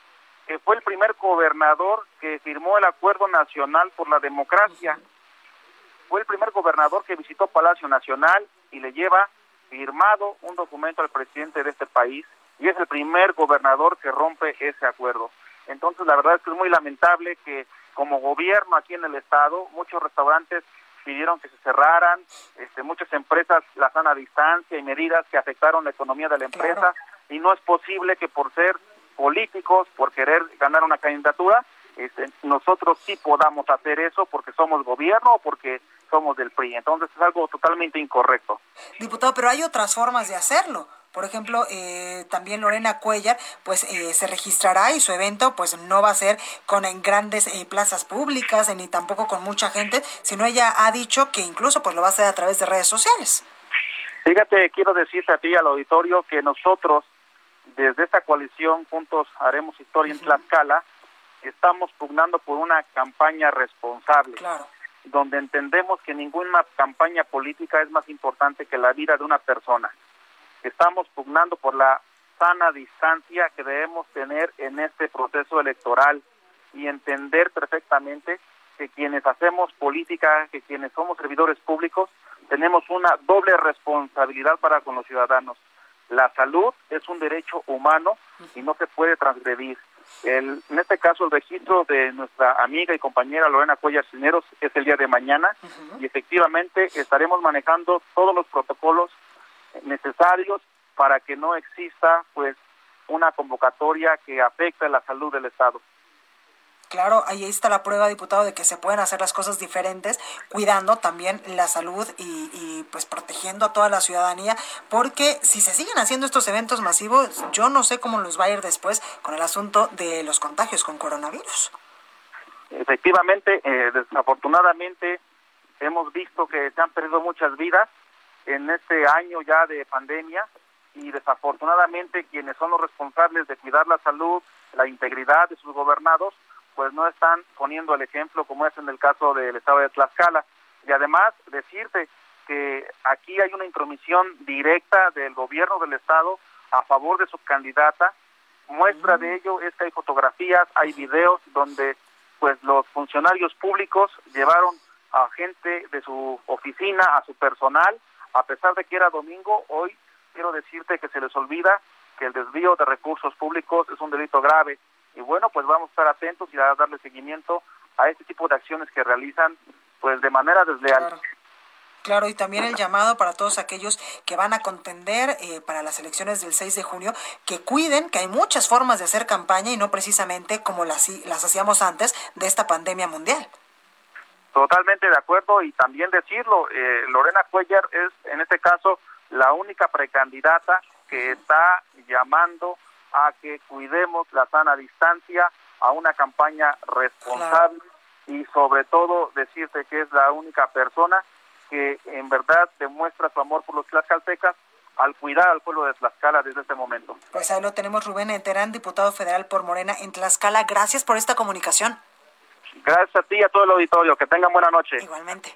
que fue el primer gobernador que firmó el Acuerdo Nacional por la Democracia. Fue el primer gobernador que visitó Palacio Nacional y le lleva firmado un documento al presidente de este país y es el primer gobernador que rompe ese acuerdo. Entonces, la verdad es que es muy lamentable que como gobierno aquí en el estado, muchos restaurantes pidieron que se cerraran, este, muchas empresas la sana distancia y medidas que afectaron la economía de la empresa y no es posible que por ser políticos, por querer ganar una candidatura, este, nosotros sí podamos hacer eso porque somos gobierno o porque somos del PRI. Entonces es algo totalmente incorrecto. Diputado, pero hay otras formas de hacerlo. Por ejemplo, eh, también Lorena Cuellar, pues eh, se registrará y su evento, pues no va a ser con en grandes eh, plazas públicas ni tampoco con mucha gente, sino ella ha dicho que incluso pues lo va a hacer a través de redes sociales. Fíjate, quiero decirte a ti, al auditorio, que nosotros, desde esta coalición, juntos haremos historia en Tlaxcala, estamos pugnando por una campaña responsable. Claro donde entendemos que ninguna campaña política es más importante que la vida de una persona. Estamos pugnando por la sana distancia que debemos tener en este proceso electoral y entender perfectamente que quienes hacemos política, que quienes somos servidores públicos, tenemos una doble responsabilidad para con los ciudadanos. La salud es un derecho humano y no se puede transgredir. El, en este caso, el registro de nuestra amiga y compañera Lorena Cuellar Cineros es el día de mañana y efectivamente estaremos manejando todos los protocolos necesarios para que no exista pues una convocatoria que afecte la salud del Estado. Claro, ahí está la prueba, diputado, de que se pueden hacer las cosas diferentes, cuidando también la salud y, y, pues protegiendo a toda la ciudadanía, porque si se siguen haciendo estos eventos masivos, yo no sé cómo nos va a ir después con el asunto de los contagios con coronavirus. Efectivamente, eh, desafortunadamente hemos visto que se han perdido muchas vidas en este año ya de pandemia y desafortunadamente quienes son los responsables de cuidar la salud, la integridad de sus gobernados, pues no están poniendo el ejemplo como es en el caso del estado de Tlaxcala. Y además decirte que aquí hay una intromisión directa del gobierno del estado a favor de su candidata. Muestra de ello es que hay fotografías, hay videos donde pues los funcionarios públicos llevaron a gente de su oficina, a su personal, a pesar de que era domingo, hoy quiero decirte que se les olvida que el desvío de recursos públicos es un delito grave. Y bueno, pues vamos a estar atentos y a darle seguimiento a este tipo de acciones que realizan pues de manera desleal. Claro, y también el llamado para todos aquellos que van a contender eh, para las elecciones del 6 de junio, que cuiden que hay muchas formas de hacer campaña y no precisamente como las, las hacíamos antes de esta pandemia mundial. Totalmente de acuerdo y también decirlo, eh, Lorena Cuellar es en este caso la única precandidata que está llamando a que cuidemos la sana distancia, a una campaña responsable y sobre todo decirte que es la única persona que en verdad demuestra su amor por los tlaxcaltecas al cuidar al pueblo de Tlaxcala desde este momento. Pues ahí lo tenemos, Rubén Enterán, diputado federal por Morena en Tlaxcala. Gracias por esta comunicación. Gracias a ti y a todo el auditorio. Que tengan buena noche. Igualmente.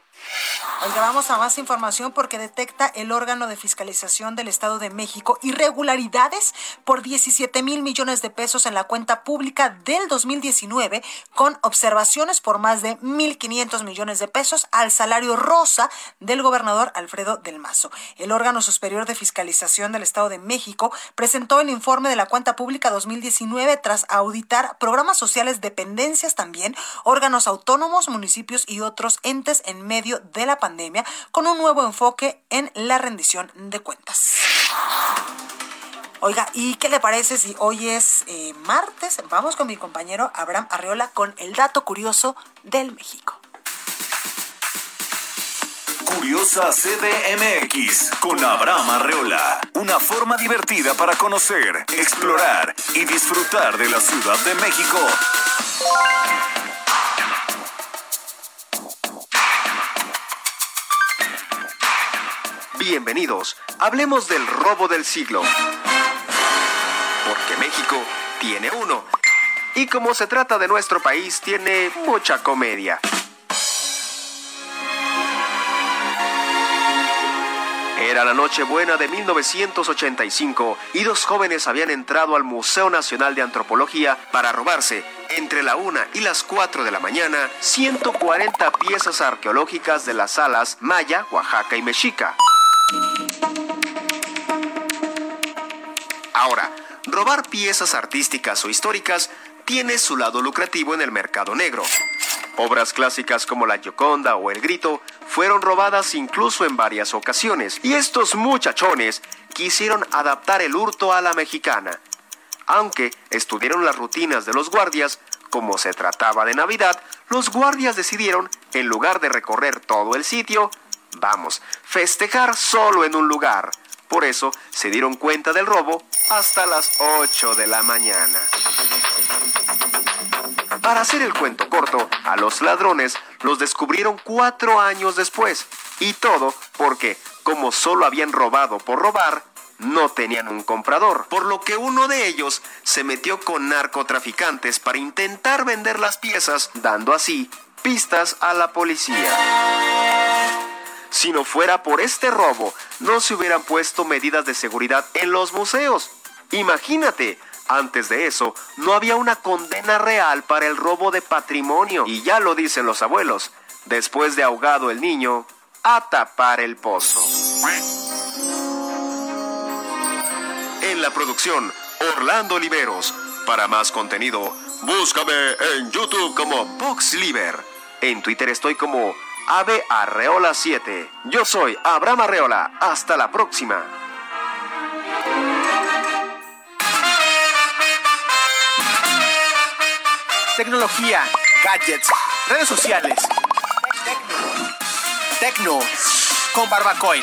Oiga, vamos a más información porque detecta el órgano de fiscalización del Estado de México irregularidades por 17 mil millones de pesos en la cuenta pública del 2019 con observaciones por más de 1.500 millones de pesos al salario rosa del gobernador Alfredo del Mazo. El órgano superior de fiscalización del Estado de México presentó el informe de la cuenta pública 2019 tras auditar programas sociales, dependencias también, órganos autónomos, municipios y otros entes en medio de la pandemia con un nuevo enfoque en la rendición de cuentas. Oiga, ¿y qué le parece si hoy es eh, martes? Vamos con mi compañero Abraham Arreola con el dato curioso del México. Curiosa CDMX con Abraham Arreola. Una forma divertida para conocer, explorar y disfrutar de la Ciudad de México. Bienvenidos. Hablemos del robo del siglo. Porque México tiene uno. Y como se trata de nuestro país, tiene mucha comedia. Era la Nochebuena de 1985 y dos jóvenes habían entrado al Museo Nacional de Antropología para robarse, entre la una y las 4 de la mañana, 140 piezas arqueológicas de las salas Maya, Oaxaca y Mexica. Ahora, robar piezas artísticas o históricas tiene su lado lucrativo en el mercado negro. Obras clásicas como La Gioconda o El Grito fueron robadas incluso en varias ocasiones, y estos muchachones quisieron adaptar el hurto a la mexicana. Aunque estudiaron las rutinas de los guardias, como se trataba de Navidad, los guardias decidieron, en lugar de recorrer todo el sitio, Vamos, festejar solo en un lugar. Por eso se dieron cuenta del robo hasta las 8 de la mañana. Para hacer el cuento corto, a los ladrones los descubrieron cuatro años después. Y todo porque, como solo habían robado por robar, no tenían un comprador, por lo que uno de ellos se metió con narcotraficantes para intentar vender las piezas, dando así pistas a la policía. Si no fuera por este robo, no se hubieran puesto medidas de seguridad en los museos. Imagínate, antes de eso, no había una condena real para el robo de patrimonio. Y ya lo dicen los abuelos, después de ahogado el niño, a tapar el pozo. En la producción, Orlando Oliveros. Para más contenido, búscame en YouTube como BoxLiver. En Twitter estoy como Ave Arreola 7. Yo soy Abraham Arreola. Hasta la próxima. Tecnología, gadgets, redes sociales. Tecno. Con Barbacoin.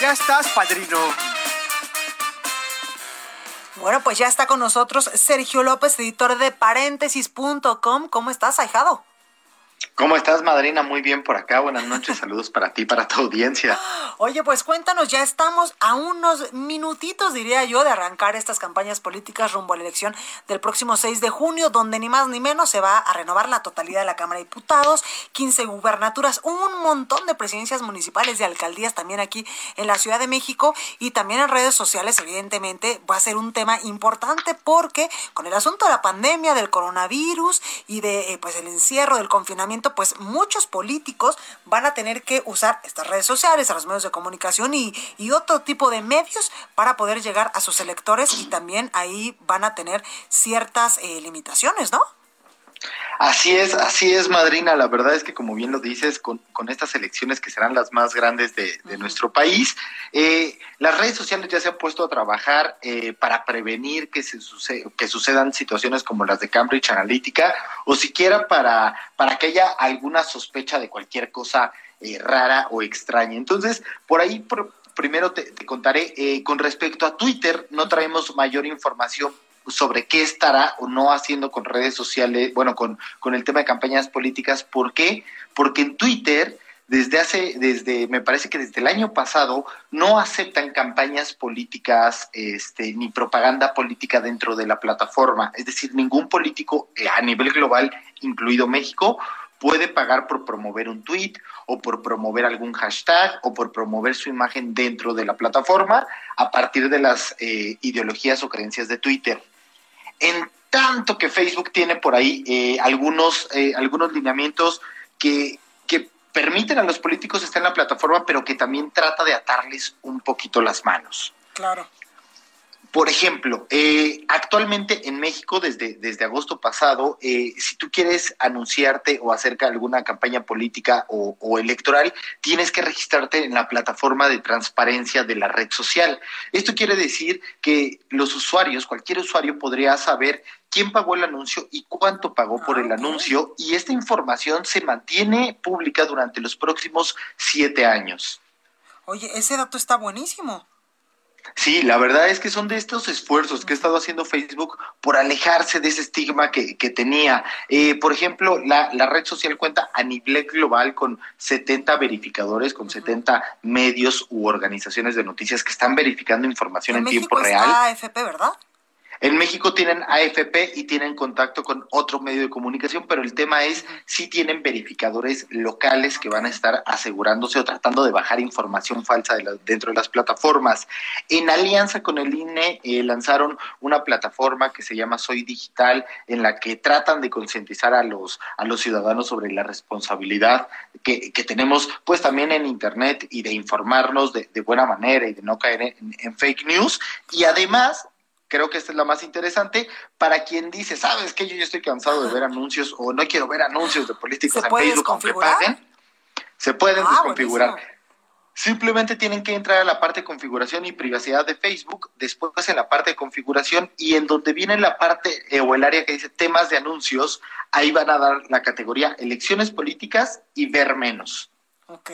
Ya estás, padrino. Bueno, pues ya está con nosotros Sergio López, editor de paréntesis.com. ¿Cómo estás, ahijado? ¿Cómo estás, madrina? Muy bien por acá. Buenas noches. Saludos para ti, para tu audiencia. Oye, pues cuéntanos, ya estamos a unos minutitos, diría yo, de arrancar estas campañas políticas rumbo a la elección del próximo 6 de junio, donde ni más ni menos se va a renovar la totalidad de la Cámara de Diputados, 15 gubernaturas, un montón de presidencias municipales y alcaldías también aquí en la Ciudad de México y también en redes sociales, evidentemente, va a ser un tema importante porque con el asunto de la pandemia, del coronavirus y de eh, pues el encierro, del confinamiento, pues muchos políticos van a tener que usar estas redes sociales, a los medios de comunicación y, otro tipo de medios para poder llegar a sus electores y también ahí van a tener ciertas eh, limitaciones, ¿no? Así es, así es, madrina. La verdad es que, como bien lo dices, con, con estas elecciones que serán las más grandes de, nuestro país, eh, las redes sociales ya se han puesto a trabajar eh, para prevenir que, se que sucedan situaciones como las de Cambridge Analytica o siquiera para, para que haya alguna sospecha de cualquier cosa eh, rara o extraña. Entonces, por ahí primero te, te contaré, con respecto a Twitter, no traemos mayor información sobre qué estará o no haciendo con redes sociales, bueno, con, con el tema de campañas políticas. ¿Por qué? Porque en Twitter, desde hace, desde, me parece que desde el año pasado, no aceptan campañas políticas, este, ni propaganda política dentro de la plataforma. Es decir, ningún político eh, a nivel global, incluido México, puede pagar por promover un tweet o por promover algún hashtag o por promover su imagen dentro de la plataforma a partir de las eh, ideologías o creencias de Twitter. En tanto que Facebook tiene por ahí eh, algunos, eh, algunos lineamientos que, que permiten a los políticos estar en la plataforma, pero que también trata de atarles un poquito las manos. Claro. Por ejemplo, eh, actualmente en México, desde, desde agosto pasado, eh, si tú quieres anunciarte o acerca alguna campaña política o, o, electoral, tienes que registrarte en la plataforma de transparencia de la red social. Esto quiere decir que los usuarios, cualquier usuario podría saber quién pagó el anuncio y cuánto pagó por el anuncio, y esta información se mantiene pública durante los próximos siete años. Oye, ese dato está buenísimo. Sí, la verdad es que son de estos esfuerzos que ha estado haciendo Facebook por alejarse de ese estigma que, que tenía. Eh, por ejemplo, la, la, red social cuenta a nivel global con 70 verificadores, con 70 medios u organizaciones de noticias que están verificando información en, tiempo real. AFP, ¿verdad? En México tienen AFP y tienen contacto con otro medio de comunicación, pero el tema es si tienen verificadores locales que van a estar asegurándose o tratando de bajar información falsa de dentro de las plataformas. En alianza con el INE eh, lanzaron una plataforma que se llama Soy Digital, en la que tratan de concientizar a los, a los ciudadanos sobre la responsabilidad que, que, tenemos pues también en Internet y de informarnos de, de buena manera y de no caer en fake news. Y además creo que esta es la más interesante, para quien dice, ¿sabes que Yo ya estoy cansado de ver anuncios o no quiero ver anuncios de políticos en Facebook aunque paguen. Se pueden ah, desconfigurar. Simplemente tienen que entrar a la parte de configuración y privacidad de Facebook, después en la parte de configuración y en donde viene la parte eh, o el área que dice temas de anuncios, ahí van a dar la categoría elecciones políticas y ver menos. Ok.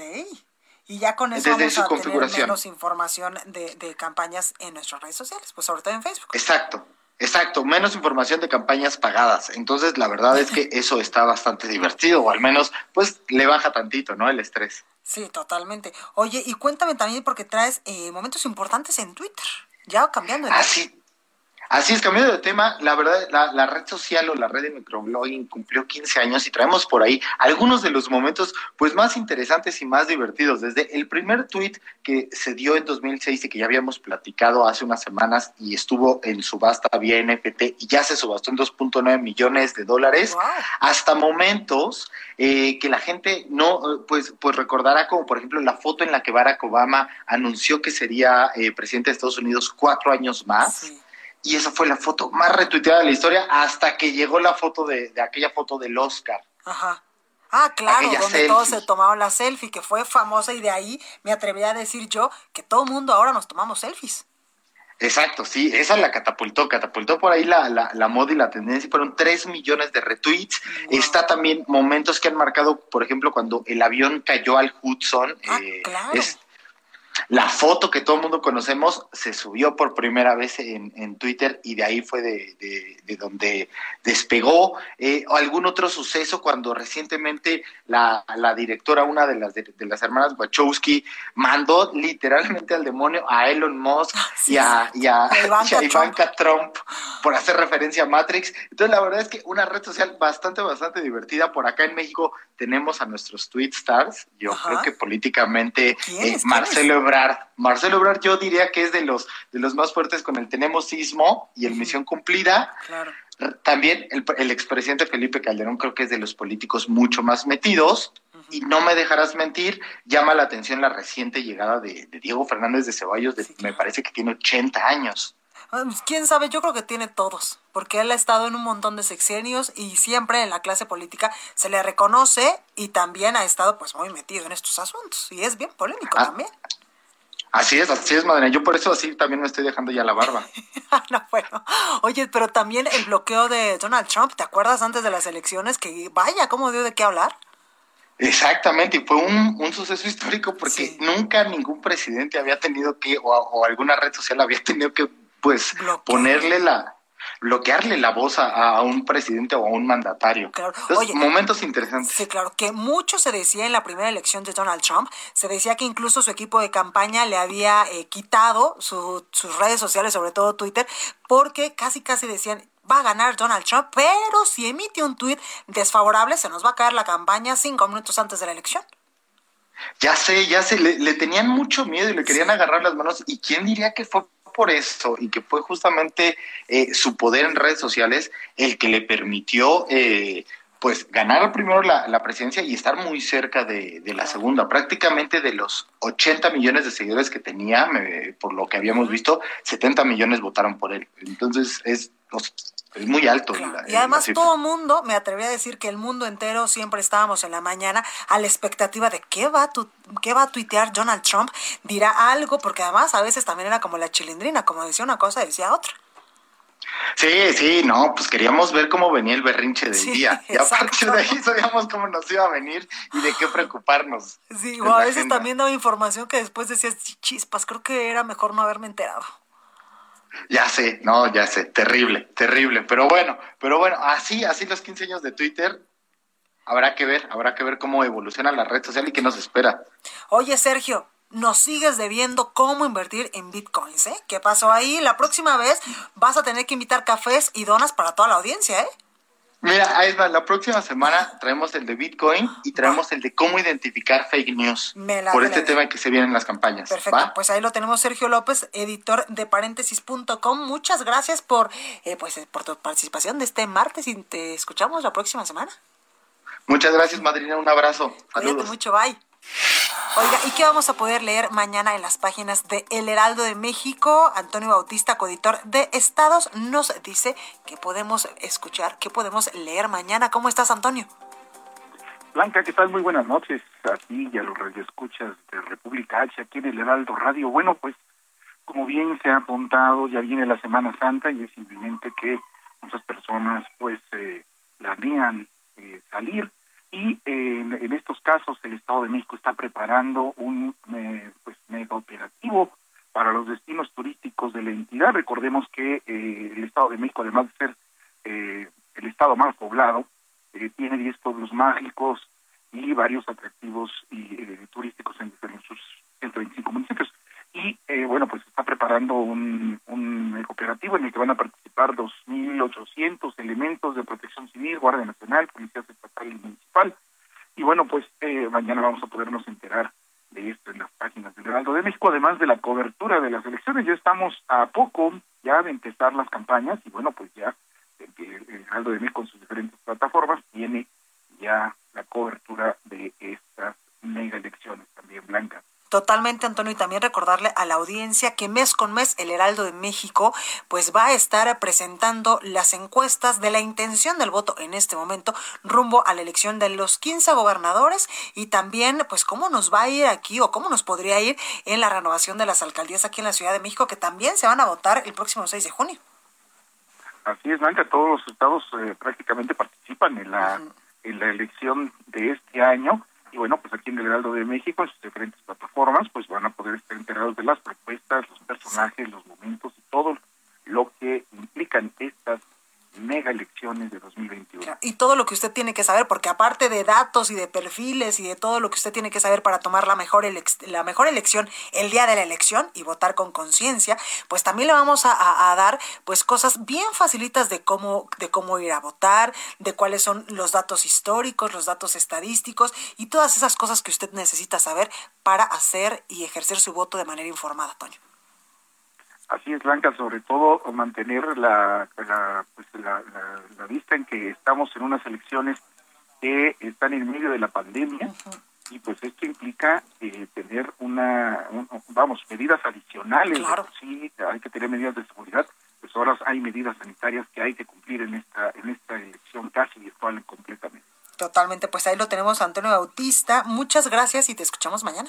Y ya con eso vamos a tener menos información de, de campañas en nuestras redes sociales, pues sobre todo en Facebook. Exacto. Exacto, menos información de campañas pagadas. Entonces, la verdad es que eso está bastante divertido, o al menos, pues, le baja tantito, ¿no? El estrés. Sí, totalmente. Oye, y cuéntame también porque traes eh, momentos importantes en Twitter, ya cambiando. Ah, sí, Así es, cambiando de tema, la verdad, la, red social o la red de microblogging cumplió 15 años y traemos por ahí algunos de los momentos pues más interesantes y más divertidos. Desde el primer tweet que se dio en 2006 y que ya habíamos platicado hace unas semanas y estuvo en subasta vía NFT y ya se subastó en 2.9 millones de dólares, hasta momentos eh, que la gente no, pues, pues recordará como por ejemplo la foto en la que Barack Obama anunció que sería eh, presidente de Estados Unidos cuatro años más y esa fue la foto más retuiteada de la historia hasta que llegó la foto de, aquella foto del Oscar. Ajá. Ah, claro, donde todos se tomaban la selfie, que fue famosa y de ahí me atreví a decir yo que todo el mundo ahora nos tomamos selfies. Exacto, sí, esa la catapultó, catapultó por ahí la, la, la moda y la tendencia, fueron tres millones de retweets. Está también momentos que han marcado, por ejemplo, cuando el avión cayó al Hudson. Ah, eh, claro. La foto que todo el mundo conocemos se subió por primera vez en, en Twitter y de ahí fue de, de, donde despegó. Eh, algún otro suceso cuando recientemente la, la directora, una de las, de, las hermanas Wachowski, mandó literalmente al demonio a Elon Musk ah, y, a, y, a, Ivanka, Trump. por hacer referencia a Matrix. Entonces la verdad es que una red social bastante, bastante divertida. Por acá en México tenemos a nuestros tweet stars. Yo creo que políticamente eh, Marcelo Marcelo Ebrard yo diría que es de los, de los más fuertes con el Tenemos Sismo y el Misión Cumplida. También el, el expresidente Felipe Calderón creo que es de los políticos mucho más metidos. Y no me dejarás mentir, llama la atención la reciente llegada de, Diego Fernández de Ceballos, de, me parece que tiene 80 años. Ah, pues, Quién sabe, yo creo que tiene todos, porque él ha estado en un montón de sexenios y siempre en la clase política se le reconoce y también ha estado pues muy metido en estos asuntos y es bien polémico Ah. también. Así es, así es, madre. Yo por eso así también me estoy dejando ya la barba. No, bueno. Oye, pero también el bloqueo de Donald Trump, ¿te acuerdas antes de las elecciones que vaya, cómo dio de qué hablar? Exactamente, y fue un, un suceso histórico porque nunca ningún presidente había tenido que, o, o alguna red social había tenido que, pues, ponerle la, bloquearle la voz a, a un presidente o a un mandatario. Entonces, Oye, momentos interesantes. Sí, claro, que mucho se decía en la primera elección de Donald Trump, se decía que incluso su equipo de campaña le había eh, quitado su- sus redes sociales, sobre todo Twitter, porque casi casi decían, va a ganar Donald Trump, pero si emite un tuit desfavorable, se nos va a caer la campaña cinco minutos antes de la elección. Ya sé, ya sé, le, le tenían mucho miedo y le querían agarrar las manos. ¿Y quién diría que fue por eso y que fue justamente eh, su poder en redes sociales el que le permitió, eh, pues, ganar primero la, la presidencia y estar muy cerca de, de la segunda? Prácticamente de los 80 millones de seguidores que tenía, me- por lo que habíamos visto, 70 millones votaron por él. Entonces, es, es muy alto. la- Y además todo el mundo, me atrevería a decir que el mundo entero siempre estábamos en la mañana a la expectativa de qué va a, tu- qué va a tuitear Donald Trump, dirá algo, porque además a veces también era como la chilindrina, como decía una cosa, decía otra. Sí, sí, no, pues queríamos ver cómo venía el berrinche del Sí, día. Y a partir de ahí sabíamos cómo nos iba a venir y de qué preocuparnos. Sí, o a veces agenda. también daba información que después decías, chispas, creo que era mejor no haberme enterado. Ya sé, no, ya sé, terrible, terrible. Pero bueno, pero bueno, así, así los 15 años de Twitter, habrá que ver, habrá que ver cómo evoluciona la red social y qué nos espera. Oye, Sergio, nos sigues debiendo cómo invertir en bitcoins, ¿eh? ¿Qué pasó ahí? La próxima vez vas a tener que invitar cafés y donas para toda la audiencia, ¿eh? Mira, ahí va, la próxima semana traemos el de Bitcoin y traemos el de cómo identificar fake news Me la por este tema que se viene en las campañas. Perfecto, ¿va? pues ahí lo tenemos Sergio López, editor de paréntesis.com. Muchas gracias por, eh, pues, eh, por tu participación de este martes y te escuchamos la próxima semana. Muchas gracias, madrina, un abrazo. Cuídate Saludos. mucho, bye. Oiga, ¿y qué vamos a poder leer mañana en las páginas de El Heraldo de México? Antonio Bautista, coeditor de Estados, nos dice que podemos escuchar, que podemos leer mañana. ¿Cómo estás, Antonio? Blanca, ¿qué tal? Muy buenas noches a ti y a los radioescuchas de República H aquí en el Heraldo Radio. Bueno, pues como bien se ha apuntado, ya viene la Semana Santa y es inminente que muchas personas pues eh, planean eh, salir y eh, en, estos casos el Estado de México está preparando un eh, pues mega operativo para los destinos turísticos de la entidad. Recordemos que eh, el Estado de México, además de ser el estado más poblado, tiene 10 pueblos mágicos y varios atractivos y, turísticos en, en sus 125 municipios. Y bueno, pues está preparando un, un operativo en el que van a participar 2.800 elementos de protección civil, Guardia Nacional, Policía Estatal y Municipal. Y bueno, pues eh, mañana a podernos enterar de esto en las páginas del Heraldo de México, además de la cobertura de las elecciones. Ya estamos a poco ya de empezar las campañas y bueno, pues ya el, Heraldo de México en sus diferentes plataformas tiene ya la cobertura de estas mega elecciones también, Blanca. Totalmente, Antonio, y también recordarle a la audiencia que mes con mes Heraldo de México pues va a estar presentando las encuestas de la intención del voto en este momento rumbo a la elección de los 15 gobernadores y también pues cómo nos va a ir aquí o cómo nos podría ir en la renovación de las alcaldías aquí en la Ciudad de México que también se van a votar el próximo 6 de junio. Así es, Blanca, todos los estados eh, prácticamente participan en la, en la elección de este año. Y bueno, pues aquí en el Heraldo de México, en sus diferentes plataformas, pues van a poder estar enterados de las propuestas, los personajes, los momentos y todo lo que implican estas mega elecciones de 2021. y todo lo que usted tiene que saber, porque aparte de datos y de perfiles y de todo lo que usted tiene que saber para tomar la mejor, la mejor elección el día de la elección y votar con conciencia, pues también le vamos a, a- a dar pues cosas bien facilitas de cómo, de cómo ir a votar, de cuáles son los datos históricos, los datos estadísticos y todas esas cosas que usted necesita saber para hacer y ejercer su voto de manera informada, Toño. Así es, Blanca, sobre todo mantener la, la, pues, la, la- la vista en que estamos en unas elecciones que están en medio de la pandemia y pues esto implica eh, tener una, un- vamos, medidas adicionales. Claro. Sí, hay que tener medidas de seguridad, horas hay medidas sanitarias que hay que cumplir en esta en esta elección casi virtual completamente. Totalmente, pues ahí lo tenemos Antonio Bautista. Muchas gracias y te escuchamos mañana.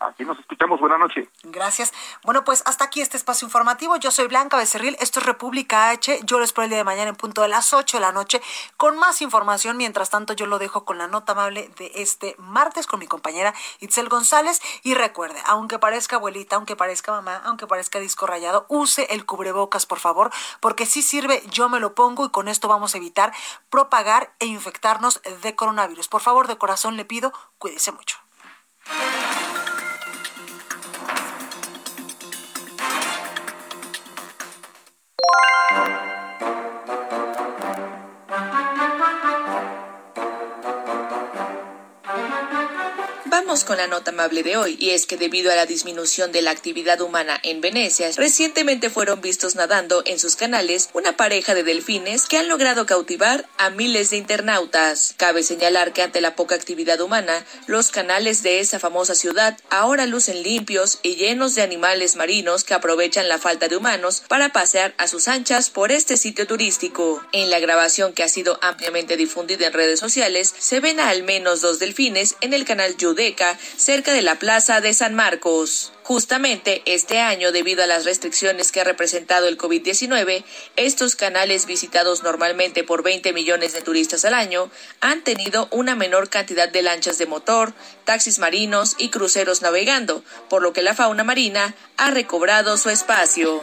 Aquí nos escuchamos. Buenas noches. Gracias. Bueno, pues hasta aquí este espacio informativo. Yo soy Blanca Becerril. Esto es República H. Yo lo espero el día de mañana en punto de las 8 de la noche con más información. Mientras tanto, yo lo dejo con la nota amable de este martes con mi compañera Itzel González. Y recuerde, aunque parezca abuelita, aunque parezca mamá, aunque parezca disco rayado, use el cubrebocas, por favor, porque si sirve, yo me lo pongo y con esto vamos a evitar propagar e infectarnos de coronavirus. Por favor, de corazón le pido, cuídese mucho. Bye. Con la nota amable de hoy, y es que debido a la disminución de la actividad humana en Venecia, recientemente fueron vistos nadando en sus canales una pareja de delfines que han logrado cautivar a miles de internautas. Cabe señalar que ante la poca actividad humana, los canales de esa famosa ciudad ahora lucen limpios y llenos de animales marinos que aprovechan la falta de humanos para pasear a sus anchas por este sitio turístico. En la grabación que ha sido ampliamente difundida en redes sociales, se ven a al menos dos delfines en el canal Cerca de la Plaza de San Marcos. Justamente este año, debido a las restricciones que ha representado el COVID-19, estos canales visitados normalmente por 20 millones de turistas al año han tenido una menor cantidad de lanchas de motor, taxis marinos y cruceros navegando, por lo que la fauna marina ha recobrado su espacio.